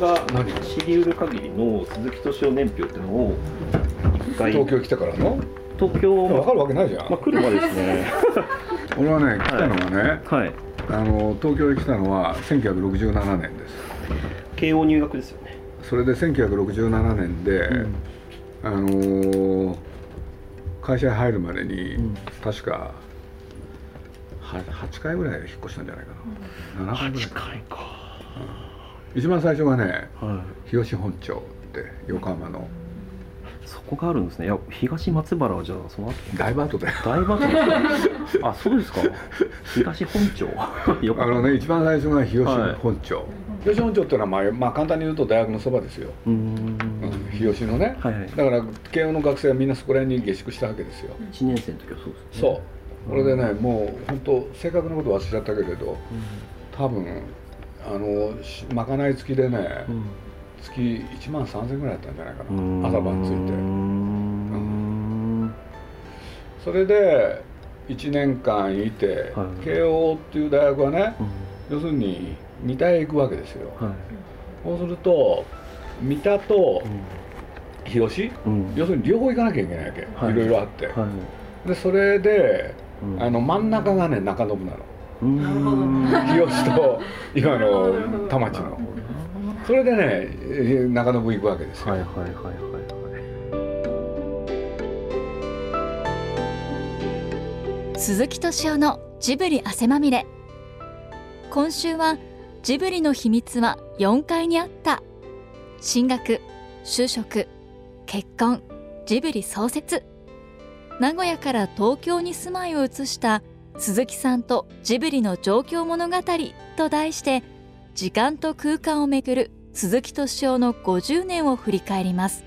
が知り得る限りの鈴木敏夫年表っていうのを一回東京来てからの？東京分かるわけないじゃん、まあ、来るまでですね。俺はね来たのはね、はい、あの東京へ来たのは1967年です。慶応入学ですよね。それで1967年で、うん、あのー、会社に入るまでに、うん、確か8回ぐらい引っ越したんじゃないかな、うん、7回ぐらい。か回か、うん、一番最初がね、はい、日吉本町って横浜の、そこがあるんですね。いや東松原はじゃあその後。だいぶ後だよ。だいぶ後ですか？あそうですか。東本町。あのね一番最初が日吉本町、はい、日吉本町っていうのは、まあ、まあ簡単に言うと大学のそばですよ。うん、日吉のね、はいはい、だから慶応の学生はみんなそこら辺に下宿したわけですよ。1年生の時はそうですね。そう。これでねもう本当正確なこと忘れちゃったけれど、多分あのまかない付きでね、月1万3000円ぐらいだったんじゃないかな。朝晩ついて、うん、それで1年間いて、はい、慶応っていう大学はね、うん、要するに三田へ行くわけですよ、はい、そうすると三田と日吉、うん、要するに両方行かなきゃいけないわけ、はい、いろいろあって、でそれで、あの真ん中がね中延なの日吉と今の田町の。それでね中野部行くわけですよ。はいはいはいはい。はい、鈴木敏夫のジブリ汗まみれ。今週はジブリの秘密は4階にあった。進学就職結婚ジブリ創設。名古屋から東京に住まいを移した鈴木さんとジブリの状況物語と題して時間と空間をめぐる鈴木敏夫の50年を振り返ります。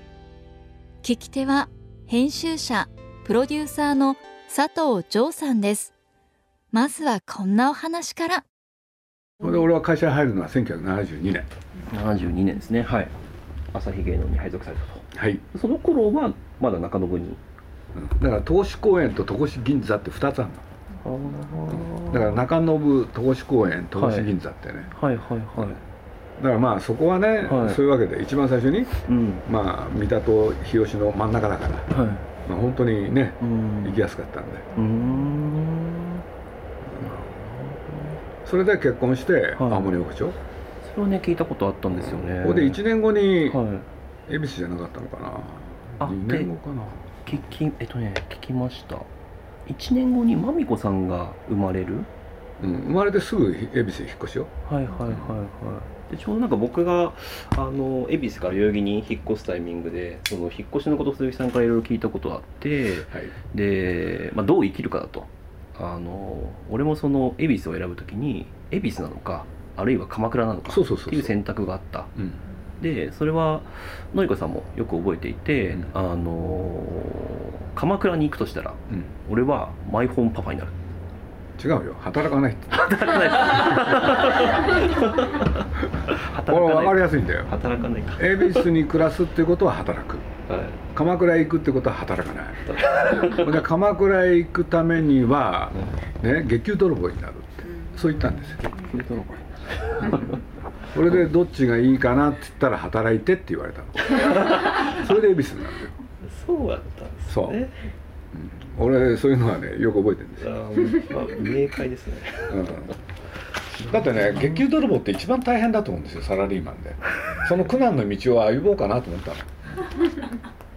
聞き手は編集者プロデューサーの佐藤城さんです。まずはこんなお話から。で俺は会社に入るのは1972年。72年ですね。はい。朝日芸能に配属されたと。はい。その頃はまだ中延に？だから東市公園と戸越銀座って2つあるのだから中延戸越公園戸越銀座ってね、はい、はい。はい。はい。だからまあそこはね、はい、そういうわけで一番最初に、うん、まあ三田と日吉の真ん中だから、はい、まあ本当にね、行きやすかったんで。それで結婚して青森牧場、それをね聞いたことあったんですよね。ここで1年後に、恵比寿じゃなかったのかな？あ2年後かな？聞きえっとね聞きました1年後にまみこさんが生まれる、うん、生まれてすぐ恵比寿引っ越しよ。はいはいはいはい。でちょうどなんか僕があの恵比寿から代々木に引っ越すタイミングでその引っ越しのこと鈴木さんからいろいろ聞いたことがあって、はい、で、まあ、どう生きるかだと。あの俺もその恵比寿を選ぶときに恵比寿なのかあるいは鎌倉なのかっていう選択があった。うんでそれはのりこさんもよく覚えていて、うん、あの鎌倉に行くとしたら、うん、俺はマイホームパパになる。違うよ。働かないって働かない。これ分かりやすいんだよ。働かない恵比寿に暮らすっていうことは働く、はい、鎌倉へ行くってことは働かない。で鎌倉へ行くためには、ね、月給泥棒になるって。そう言ったんですよ。月給泥棒になる それでどっちがいいかなって言ったら働いてって言われたの。それで恵比寿なんだよそうやったんですね。そう、うん、俺そういうのはねよく覚えてるんですよ。あ、まあ、明快ですね、うん、だってね月給泥棒って一番大変だと思うんですよサラリーマンで。その苦難の道を歩もうかなと思ったの。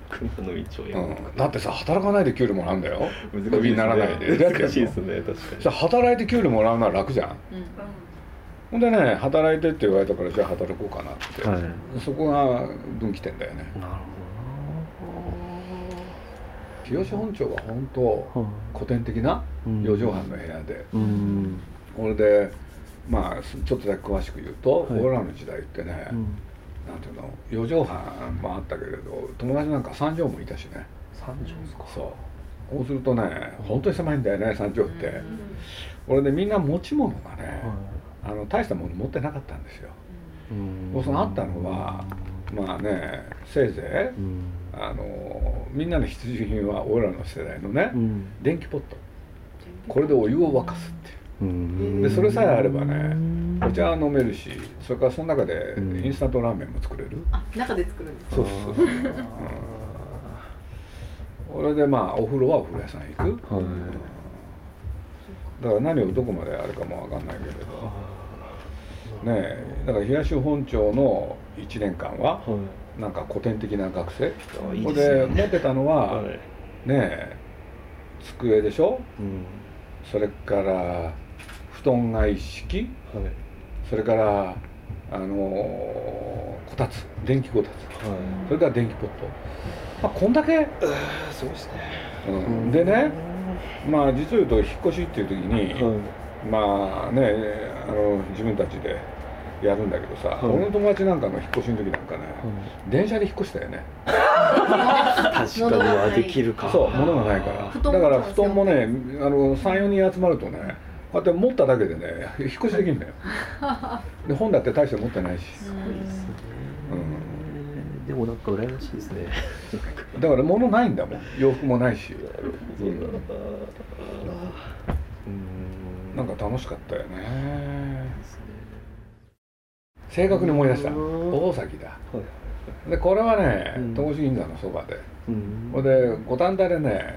苦難の道を、うん、だってさ働かないで給料もらうんだよ。難しい、ね、ならないで。難しいですね確かに。働いて給料もらうのは楽じゃん、うんほんでね働いてって言われたからじゃあ働こうかなって、はい、そこが分岐点だよね。なるほど。日吉本町は本当、古典的な四畳半の部屋で、うん、これでまあちょっとだけ詳しく言うと、はい、俺らの時代ってね、うん、なんていうの四畳半もあったけれど友達なんか三畳もいたしね。三畳ですか。そう。こうするとね本当に狭いんだよね三畳って、俺でみんな持ち物がね、はいあの大したもの持ってなかったんですよ。うそのあったのはまあねせいぜい、あのみんなの必需品は俺らの世代のね、電気ポット。これでお湯を沸かすっていう。でそれさえあればねお茶は飲めるしそれからその中でインスタントラーメンも作れる、あ中で作るんですそうそうそう、うん、それでまあお風呂はお風呂屋さん行く、はい、だから何をどこまであるかも分かんないけれどねえだから東本町の1年間は、なんか古典的な学生。ここで持ってたのは、ねえ机でしょ、うん、それから布団が一式、はい、それからあのこたつ。電気こたつ、はい、それから電気ポット、まあ、こんだけ。そうですね、うん、でねまあ実を言うと引っ越しっていう時に、はい、まあねあの自分たちでやるんだけどさ、はい、俺の友達なんかの引っ越しの時なんかね、電車で引っ越したよね。確かにはできるか。そう物がないから。だから布団もねあの34人集まるとねこうやって持っただけでね引っ越しできるんだよ。で本だって大して持ってないし。すごいですね、うん、でもなんか羨ましいですね。だから物ないんだもん。洋服もないし、うん、なんか楽しかったよね。正確に思い出した。大崎だ、でこれはね戸越銀座のそばで、ほ、うん。で五反田でね、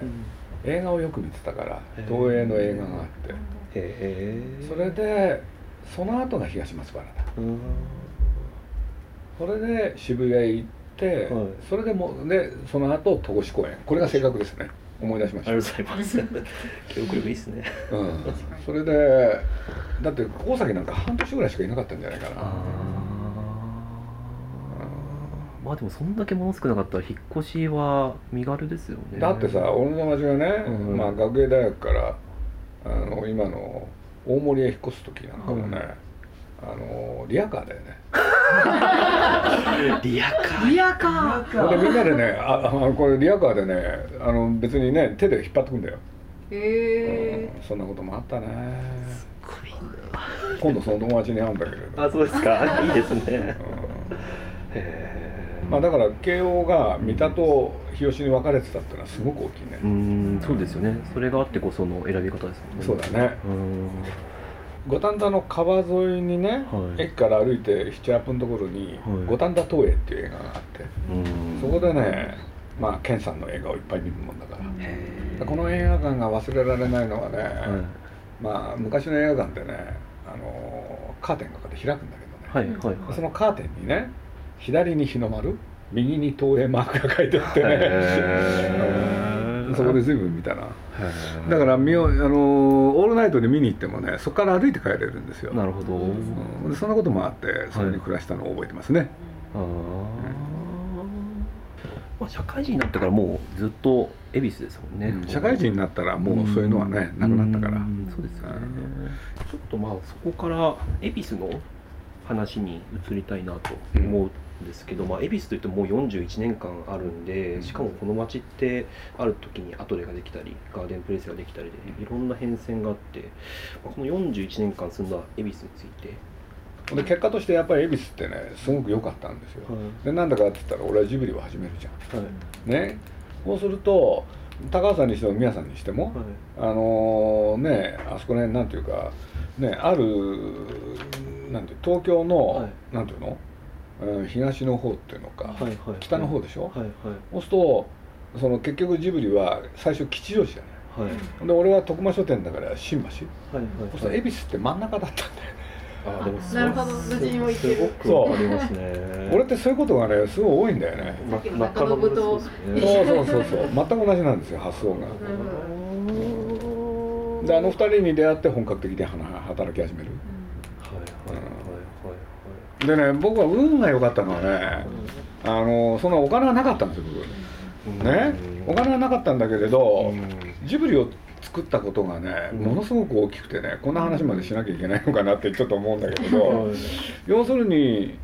映画をよく見てたから東映の映画があって。それでその後が東松原だ。それで渋谷へ行って、はい、それでもでその後戸越公園。これが正確ですね思い出しました。ありがとうございます。記憶力いいっすね。うん。それでだって大崎なんか半年ぐらいしかいなかったんじゃないかな。まあでもそんだけもの少なかったら引っ越しは身軽ですよね。だってさ俺の友達がね、うん、まあ学芸大学からあの今の大森へ引っ越す時なんかもね、うん、あのリアカーだよね。リアカー。リアカーでみんなでねああこれリアカーでねあの別にね手で引っ張ってくんだよ。へえ、うん、そんなこともあったね。すごい。な今度その友達に会うんだけれど。あそうですか。いいですね、うん、へえまあ、だから慶応が三田と日吉に分かれてたっていうのはすごく大きいね。うんそうですよね。それがあってこその選び方ですもんね。そうだね五反田の川沿いにね、はい、駅から歩いて78分のところに五反田東映っていう映画があってそこでねまあ健さんの映画をいっぱい見るもんだから。この映画館が忘れられないのはね、はい、まあ昔の映画館ってねあのカーテンがこうやって開くんだけどね、はいはい、そのカーテンにね左に日の丸右に東映マークが書いてあってね そこで随分見たな。だから見よあのオールナイトで見に行ってもねそこから歩いて帰れるんですよ。なるほど、うん、そんなこともあってそれに暮らしたのを覚えてますね、はい、まあ、社会人になってからもうずっと恵比寿ですもんね、うん、社会人になったらもうそういうのはね、なくなったから。そうですよね。ちょっとまあそこから恵比寿の話に移りたいなと思うんですけど、まあ、恵比寿といってももう41年間あるんでしかもこの街ってある時にアトレができたりガーデンプレイスができたりでいろんな変遷があって、まあ、この41年間住んだ恵比寿について。で結果としてやっぱり恵比寿ってねすごく良かったんですよ、はい、でなんだかって言ったら俺はジブリを始めるじゃん、はい、ね。そうすると高橋さんにしても宮さんにしても、はい、あのー、ねあそこねなんていうかねあるなんて東京の、はい、なんていうの、うん、東の方っていうのか、はいはい、北の方でしょ、はいはい、そうするとその結局ジブリは最初吉祥寺だね、はい、で俺は徳間書店だから新橋、はいはいはい、そうすると恵比寿って真ん中だったんだよね。あでもなるほど。無事に置いてるそうありますね。俺ってそういうことがねすごい多いんだよね。中信と。そうそうそうそう。全く同じなんですよ発想が。であの二人に出会って本格的に働き始める、でね僕は運が良かったのはね、あのそんなお金はなかったんですよ僕。ね。お金はなかったんだけれど、ジブリを作ったことがねものすごく大きくてねこんな話までしなきゃいけないのかなってちょっと思うんだけれど要するに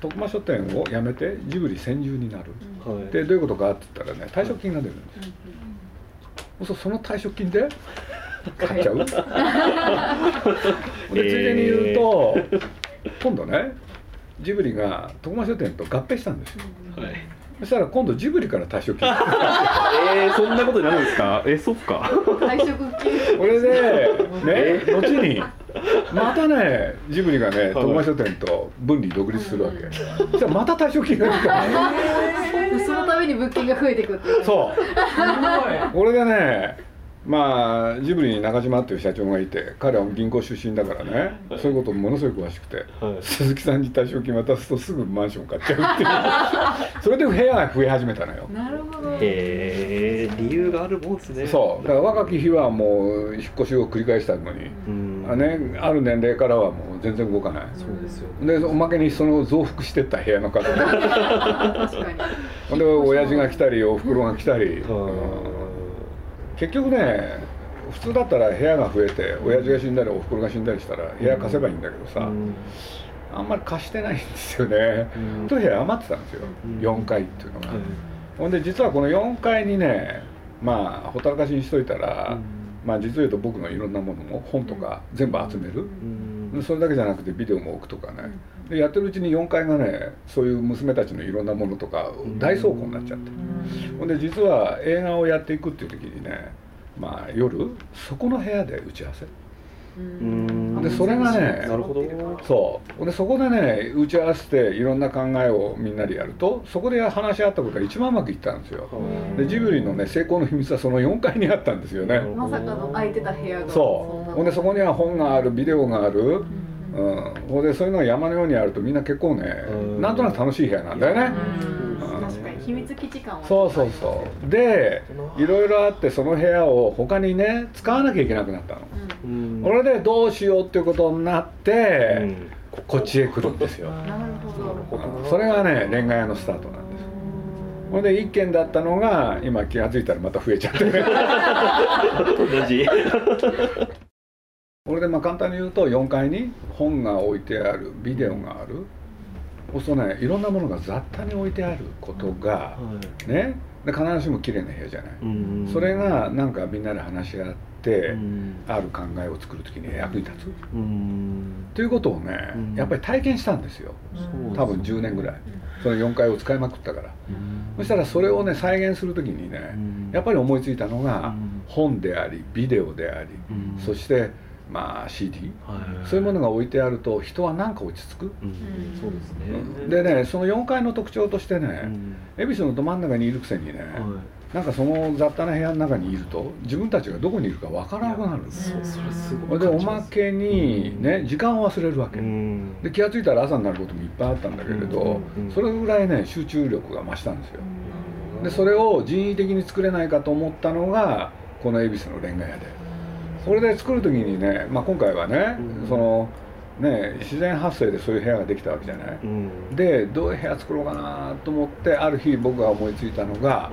徳間書店を辞めてジブリ専従になる、はい、でどういうことかって言ったらね退職金が出るんですよ、はい、その退職金で買っちゃう。でついでに言うと、今度ねジブリが徳間書店と合併したんですよ、はい、そしたら今度ジブリから退職。金えー、そんなことになるんですか？えそっか。退職金。これでね後にまたねジブリがね徳間書店と分離独立するわけ。そしたらまた退職金が出るからそのために物件が増えていくっていう。そう。これでねまあジブリに中島っていう社長がいて彼は銀行出身だからね。そういうことものすごい詳しくて、はい。鈴木さんに退職金渡すとすぐマンション買っちゃうっていう。それで部屋が増え始めたのよ。なるほど。へえ理由があるもんですね。そう。だから若き日はもう引っ越しを繰り返したのに、うん。あね、ある年齢からはもう全然動かない。そうですよでおまけにその増幅してった部屋の数確かに。ほんで親父が来たりおふくろが来たり、は結局ね普通だったら部屋が増えて親父が死んだりおふくろが死んだりしたら部屋貸せばいいんだけどさ、うん。あんまり貸してないんですよね、うん。一部屋余ってたんですよ、うん。4階っていうのが、はい。ほんで実はこの4階にねまあほったらかしにしといたら、うん。まあ実を言うと僕のいろんなものも本とか全部集める、うんそれだけじゃなくてビデオも置くとかね。でやってるうちに4階がねそういう娘たちのいろんなものとか大倉庫になっちゃって、ほんで実は映画をやっていくっていう時にねまあ夜そこの部屋で打ち合わせ。んでそれがねなるほど。そう。ほんでそこでね打ち合わせていろんな考えをみんなでやるとそこで話し合ったことが一番うまくいったんですよ。でジブリのね成功の秘密はその4階にあったんですよね。まさかの空いてた部屋がそう。ほんでそこには本があるビデオがある。うん、ほんでそういうのが山のようにあるとみんな結構ねうん。なんとなく楽しい部屋なんだよね秘密基地感はそうそうそう。でいろいろあってその部屋を他にね使わなきゃいけなくなったの。うん。それでどうしようっていうことになって、うん。ここっちへ来るんですよ。なるほど。うん。それがね恋愛屋のスタートなんです。ほんで1軒だったのが今気が付いたらまた増えちゃって。同じこれでまあ簡単に言うと4階に本が置いてあるビデオがあるそうするとねいろんなものが雑多に置いてあることがねで必ずしも綺麗な部屋じゃない、うんそれがなんかみんなで話し合って、うん。ある考えを作る時に役に立つ。うん。ということをね、うん。やっぱり体験したんですよ。多分10年ぐらい。その4階を使いまくったから。そしたらそれをね再現する時にね、うん。やっぱり思いついたのが、うん。本でありビデオであり、うん。そしてまあ CD、はい。そういうものが置いてあると人は何か落ち着く、うん。そうですね。でねその4階の特徴としてね、うん。恵比寿のど真ん中にいるくせにね、はい。なんかその雑多な部屋の中にいると自分たちがどこにいるかわからなくなるんですそうそれすごい感じまけにね時間を忘れるわけ、うん。で気が付いたら朝になることもいっぱいあったんだけれど、うん。うん。それぐらいね集中力が増したんですよ。でそれを人為的に作れないかと思ったのがこの恵比寿のレンガ屋でそれで作る時にね、まあ、今回はね、うん。そのね自然発生でそういう部屋ができたわけじゃない、うん。でどういう部屋作ろうかなと思ってある日僕が思いついたのが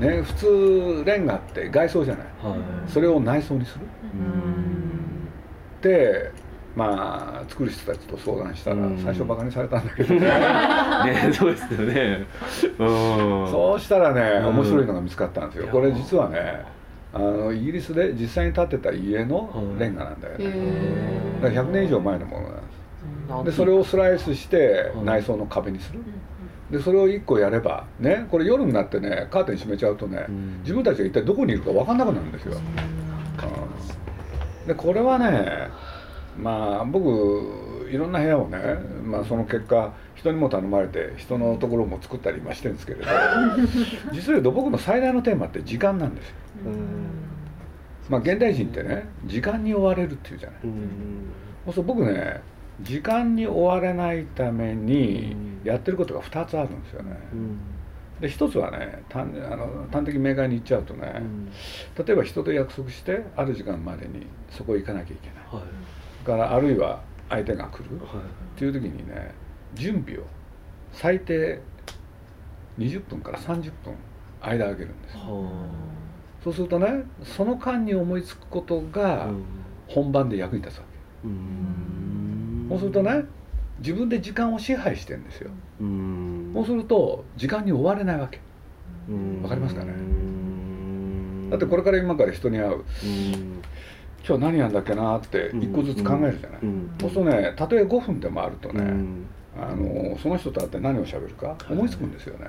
う、ん。ね、普通レンガって外装じゃない。はい。それを内装にする。うん。でまあ作る人たちと相談したらうん。最初バカにされたんだけどね。ねそうですよね。うん。そうしたらねうん。面白いのが見つかったんですよ。これ実はねあのイギリスで実際に建てた家のレンガなんだよね。へだから100年以上前のものなんです。でそれをスライスしてうん。内装の壁にする。でそれを1個やればねこれ夜になってねカーテン閉めちゃうとねうん。自分たちが一体どこにいるか分かんなくなるんですよ。うん。でこれはねまあ僕いろんな部屋をね、まあ、その結果人にも頼まれて人のところも作ったり今してるんですけれど 実を言うと僕の最大のテーマって時間なんですよ、まあ、現代人ってね時間に追われるっていうじゃない。うん。そうすると僕ね時間に追われないためにうん。やってることが2つあるんですよね。うん。で1つはね端あの端的明快に言っちゃうとね、うん。例えば人と約束してある時間までにそこへ行かなきゃいけない。はい。からあるいは相手が来る？はい。っていう時にね準備を最低20分から30分間空けるんです。はそうするとねその間に思いつくことあがうん。本番で役に立つわけ、うん。そうするとね自分で時間を支配してんですよ。うん。そうすると時間に追われないわけ。うん。わかりますかね？うん。だってこれから今から人に会う。うん今日何やんだっけなって一個ずつ考えるじゃない、うん。そうするとねたとえ5分でもあるとね、うん。ああのその人と会って何をしゃべるか思いつくんですよね、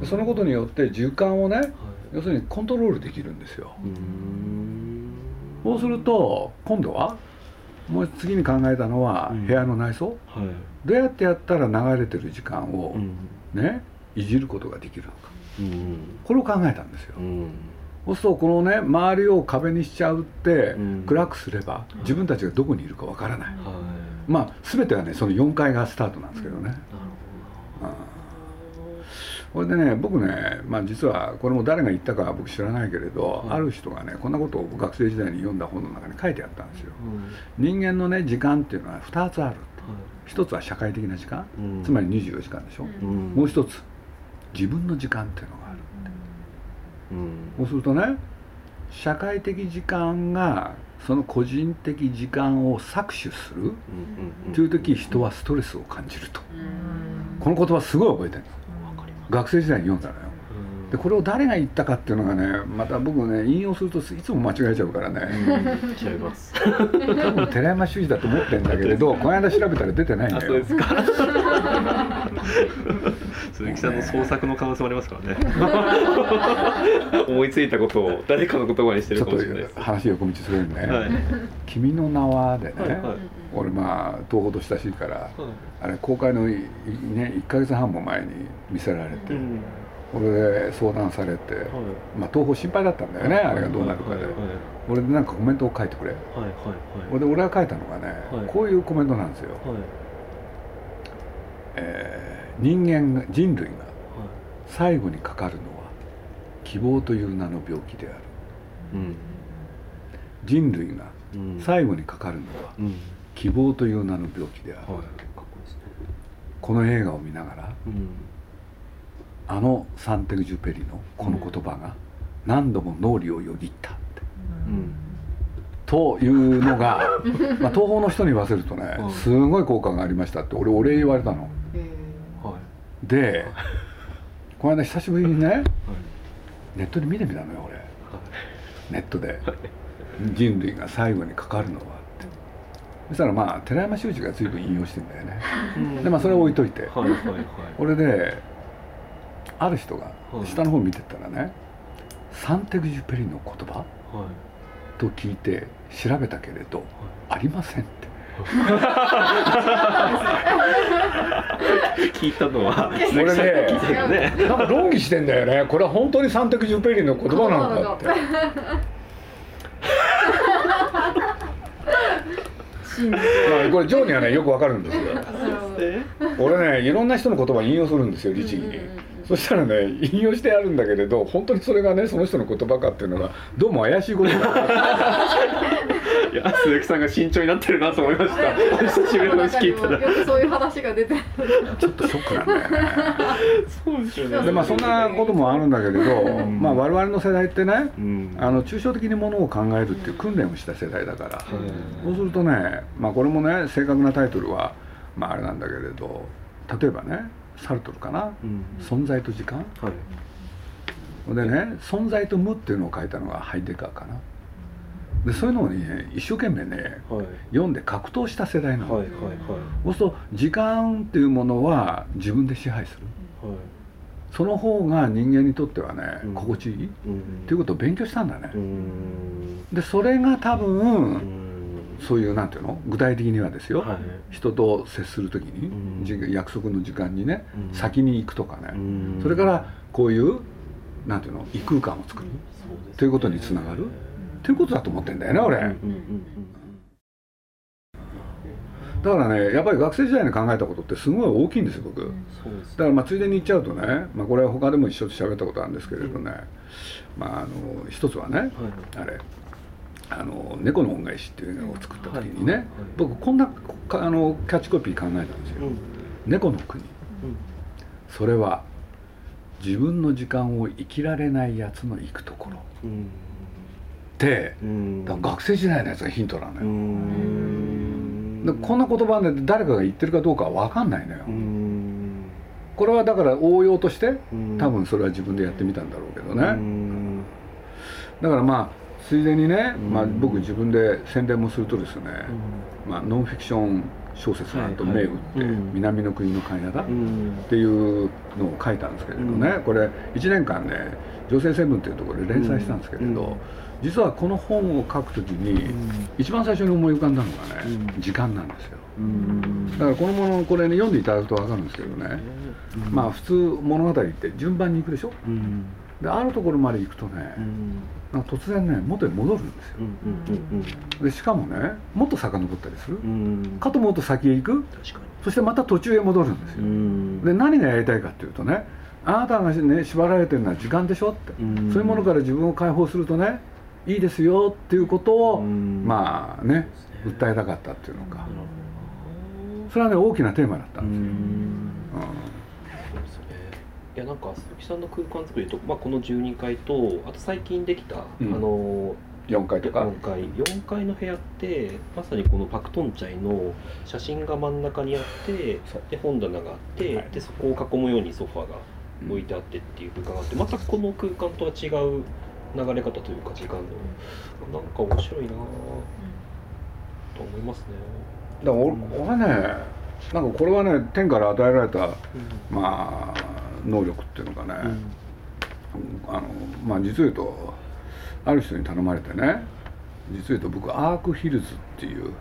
うん。そのことによって時間をねはい。要するにコントロールできるんですよ。うん。そうすると今度はもう次に考えたのはうん。部屋の内装、はい。どうやってやったら流れてる時間をうん。ねいじることができるのか。うん。これを考えたんですよ。うんそうするとこのね周りを壁にしちゃうってうん。暗くすれば自分たちがどこにいるかわからない。はい。まあ全てはねその4階がスタートなんですけどね。これでね僕ね、まあ、実はこれも誰が言ったかは僕知らないけれど、はい。ある人がねこんなことを学生時代に読んだ本の中に書いてあったんですよ。うん。人間のね時間っていうのは2つあるは一つは社会的な時間。いうん。つまり24時間でしょ、うん。もう一つ自分の時間っていうのそうするとね社会的時間がその個人的時間を搾取するうんうんという時人はストレスを感じると。うん。この言葉すごい覚えてるわかります。学生時代に読んだのよ。うんでこれを誰が言ったかっていうのがねまた僕ね引用するといつも間違えちゃうからね。うん。違います。多分寺山修司だと思ってんだけれど この間調べたら出てないんだよ。あそうですか。鈴木さんの創作の可能性もありますからね。思いついたことを誰かの言葉にしてるちょっとかもしれない話横道するんでね。はい「君の名は」でね、はいはい。俺まあ東宝と親しいからはいあれ公開のいね1ヶ月半も前に見せられて、うん俺で相談されて、はい。まあ東宝心配だったんだよね、あれがどうなるかで、はいはい俺でなんかコメントを書いてくれ。はいはい俺で俺が書いたのがね、はい。こういうコメントなんですよ、はい。はいえー人間が人類がはい。最後にかかるのは希望という名の病気である。うん。人類がうん。最後にかかるのはうん。希望という名の病気である、この映画を見ながらうんあのサンテグジュペリのこの言葉が何度も脳裏をよぎったって。うん。というのが、まあ、東宝の人に言わせるとねうん。すごい効果がありましたって俺お礼言われたの。えはい。でこの間久しぶりにねはい。ネットで見てみたのよ俺。はネットで。人類が最後にかかるのはって。そしたらまあ寺山修司が随分引用してんだよね。いでまあそれは置いといて。はいはいはい。俺である人がはい。下の方見てったらねサンテグジュペリの言葉はい。と聞いて調べたけれどありませんって。聞いたのはこれねね。なんか論議してんだよね。これは本当にサンテグジュペリの言葉なのかって。これジョーにはねよくわかるんですよ。俺ねいろんな人の言葉引用するんですよ律儀にそしたらね引用してやるんだけれど本当にそれがねその人の言葉かっていうのがどうも怪しいことだ いや鈴木さんが慎重になってるなと思いました。久しぶりの話聞いたら。よくそういう話が出て。るちょっとショックなんだよね。そうですよね。でまあそんなこともあるんだけれど、ん。まあ我々の世代ってねうん。あの抽象的にものを考えるっていう訓練をした世代だから、そうするとね、まあ、これもね正確なタイトルは、まあ、あれなんだけれど例えばねサルトルかな？うん「存在と時間？はい」でね「存在と無」っていうのを書いたのがハイデガーかな。でそういうのをね一生懸命ねはい。読んで格闘した世代なの、はいはいそうすると時間っていうものは自分で支配する。はい。その方が人間にとってはね、うん。心地いい。っうん。ていうことを勉強したんだね、うん。でそれが多分、うんそういうなんていうの？具体的にはですよ、はい。人と接する時に、うん。じ約束の時間にね、うん。先に行くとかね、うん。それからこういうなんていうの？異空間を作る、ね。ということにつながる。ということだと思ってんだよね俺、うんうんうんだからねやっぱり学生時代に考えたことってすごい大きいんですよ僕、そうですだからまあついでに言っちゃうとね、まあ、これは他でも一緒と喋ったことあるんですけれどね、まああの一つはね、はい。あれあの「猫の恩返し」っていう映画を作った時にね、はいはい。僕こんなかあのキャッチコピー考えたんですよ。うん「猫の国」それは自分の時間を生きられないやつの行くところ。っうん。てうん。だから学生時代のやつがヒントなのうよ、こんな言葉で誰かが言ってるかどうかは分かんないのよ、うん。これはだから応用としてうん。多分それは自分でやってみたんだろうけどね、うん。だからまあついでにね、うん。まあ、僕自分で宣伝もするとですね、まあ、ノンフィクション小説があと「銘打って南の国の関屋だ」っていうのを書いたんですけれどね。これ1年間ね「女性セブン」っていうところで連載したんですけれど実はこの本を書くときに一番最初に思い浮かんだのがね時間なんですよ。だからこのものこれね読んでいただくと分かるんですけどね。まあ普通物語って順番にいくでしょ？であるところまで行くとね突然ね元に戻るんですよ、でしかもねもっと遡ったりする、かと思うと先へ行く。そしてまた途中へ戻るんですよ、で何がやりたいかっていうとねあなたがね縛られてるのは時間でしょって、そういうものから自分を解放するとねいいですよっていうことを、まあね訴えたかったっていうのか、それはね大きなテーマだったんですよ、いやなんか鈴木さんの空間作りと、まあ、この12階とあと最近できた、うん、あの4階とか。4階。4階の部屋ってまさにこのパクトンチャイの写真が真ん中にあってで本棚があって、はい、でそこを囲むようにソファーが置いてあってっていう空間があって、またこの空間とは違う流れ方というか時間の。なんか面白いなと思いますね。だから俺,、俺ねなんかこれはね天から与えられた、うん、まあ能力っていうのがね、うん、あのまあ実を言うとある人に頼まれてね実を言うと僕アークヒルズっていう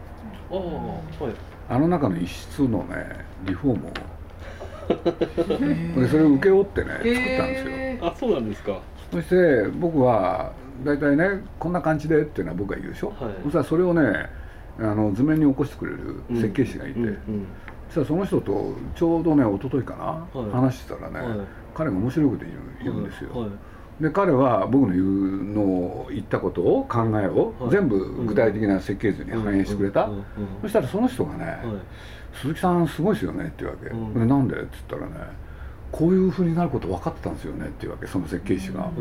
あ,、の中の一室のねリフォームをでそれを請け負ってね作ったんですよ。あそうなんですか。そして僕は大体ねこんな感じでっていうのは僕が言うでしょ、はい、そしたらそれをねあの図面に起こしてくれる設計士がいて、うんうんうんそしたらその人とちょうどね一昨日かな、はい、話してたらね、はい、彼が面白いこと言うんですよ、はい、で彼は僕の言うのを言ったことを考えを全部具体的な設計図に反映してくれた、そしたらその人がね「鈴木さんすごいですよね」って言うわけ、でなんで?」って言ったらねこういうふうになること分かってたんですよねっていうわけその設計士が、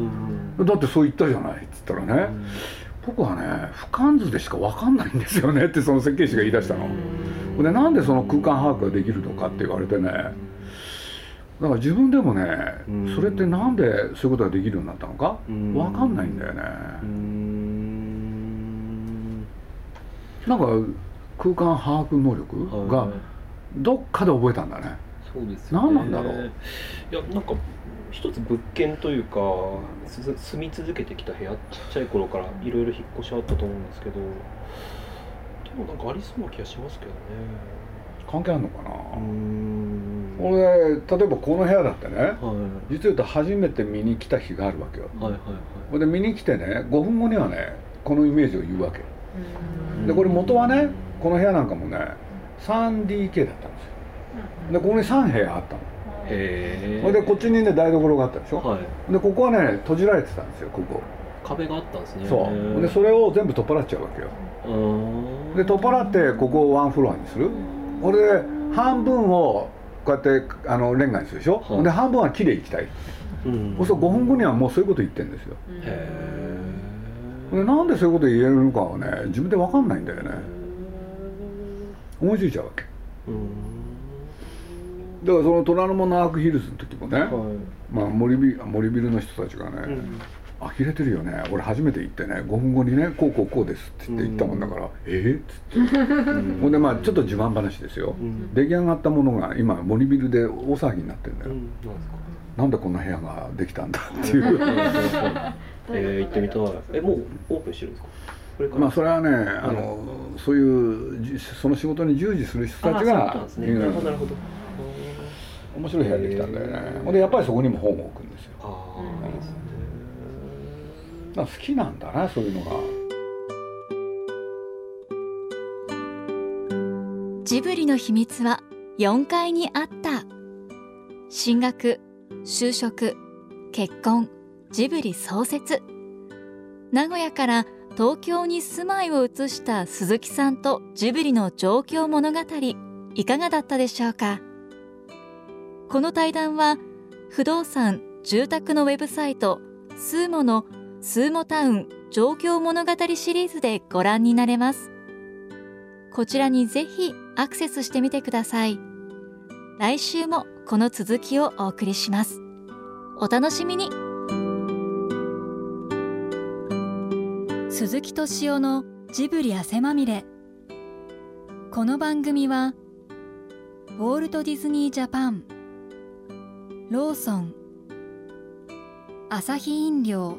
だってそう言ったじゃないって言ったらね、僕はね俯瞰図でしか分かんないんですよねってその設計士が言い出したの。でなんでその空間把握ができるのかって言われてね。だから自分でもねそれってなんでそういうことができるようになったのか分かんないんだよね。なんか空間把握能力がどっかで覚えたんだね。そうです、ね、何なんだろう。いやなんか一つ物件というか住み続けてきた部屋ちっちゃい頃からいろいろ引っ越しあったと思うんですけどもなんかありそうな気がしますけどね。関係あるのかな？俺例えばこの部屋だってね、はい、実言うと初めて見に来た日があるわけよ、はいはいはい、で見に来てね5分後にはねこのイメージを言うわけ。でこれ元はねこの部屋なんかもね 3DK だったんですよ。でここに3部屋あったの。へえでこっちにね台所があったでしょ、はい、でここはね閉じられてたんですよここ。壁があったんですね。そう。でそれを全部取っ払っちゃうわけよで取っ払ってここをワンフロアにする。これで半分をこうやってあのレンガにするでしょ、はい、で半分は木でいきたい、うん、そうすると5分後にはもうそういうこと言ってるんですよ。へえなんでそういうこと言えるのかはね自分で分かんないんだよね。思いついちゃうわけ。だからその虎ノ門アークヒルズの時もね、はい、まあ森ビ森ビルの人たちがね、うん呆れてるよね。俺初めて行ってね。5分後にねこうこうこうですって言って行ったもんだから「ええ？っ?」つって。ほんでまあちょっと自慢話ですよ、出来上がったものが今森ビルで大騒ぎになってんだよ、なんでこんな部屋ができたんだ？っていう。えー、行ってみたい。えもうオープンしてるんですか？まあそれはね、あのそういうその仕事に従事する人たちがなるほどなるほど。面白い部屋できたんだよね。ほんでやっぱりそこにも本を置くんですよ。ああ、いいですね好きなんだなそういうのが。ジブリの秘密は4階にあった。進学就職結婚ジブリ創設。名古屋から東京に住まいを移した鈴木さんとジブリの状況物語いかがだったでしょうか？この対談は不動産住宅のウェブサイトスーモのスーモタウン状況物語シリーズでご覧になれます。こちらにぜひアクセスしてみてください。来週もこの続きをお送りします。お楽しみに鈴木敏夫のジブリ汗まみれこの番組はウォールト・ディズニー・ジャパンローソンアサヒ飲料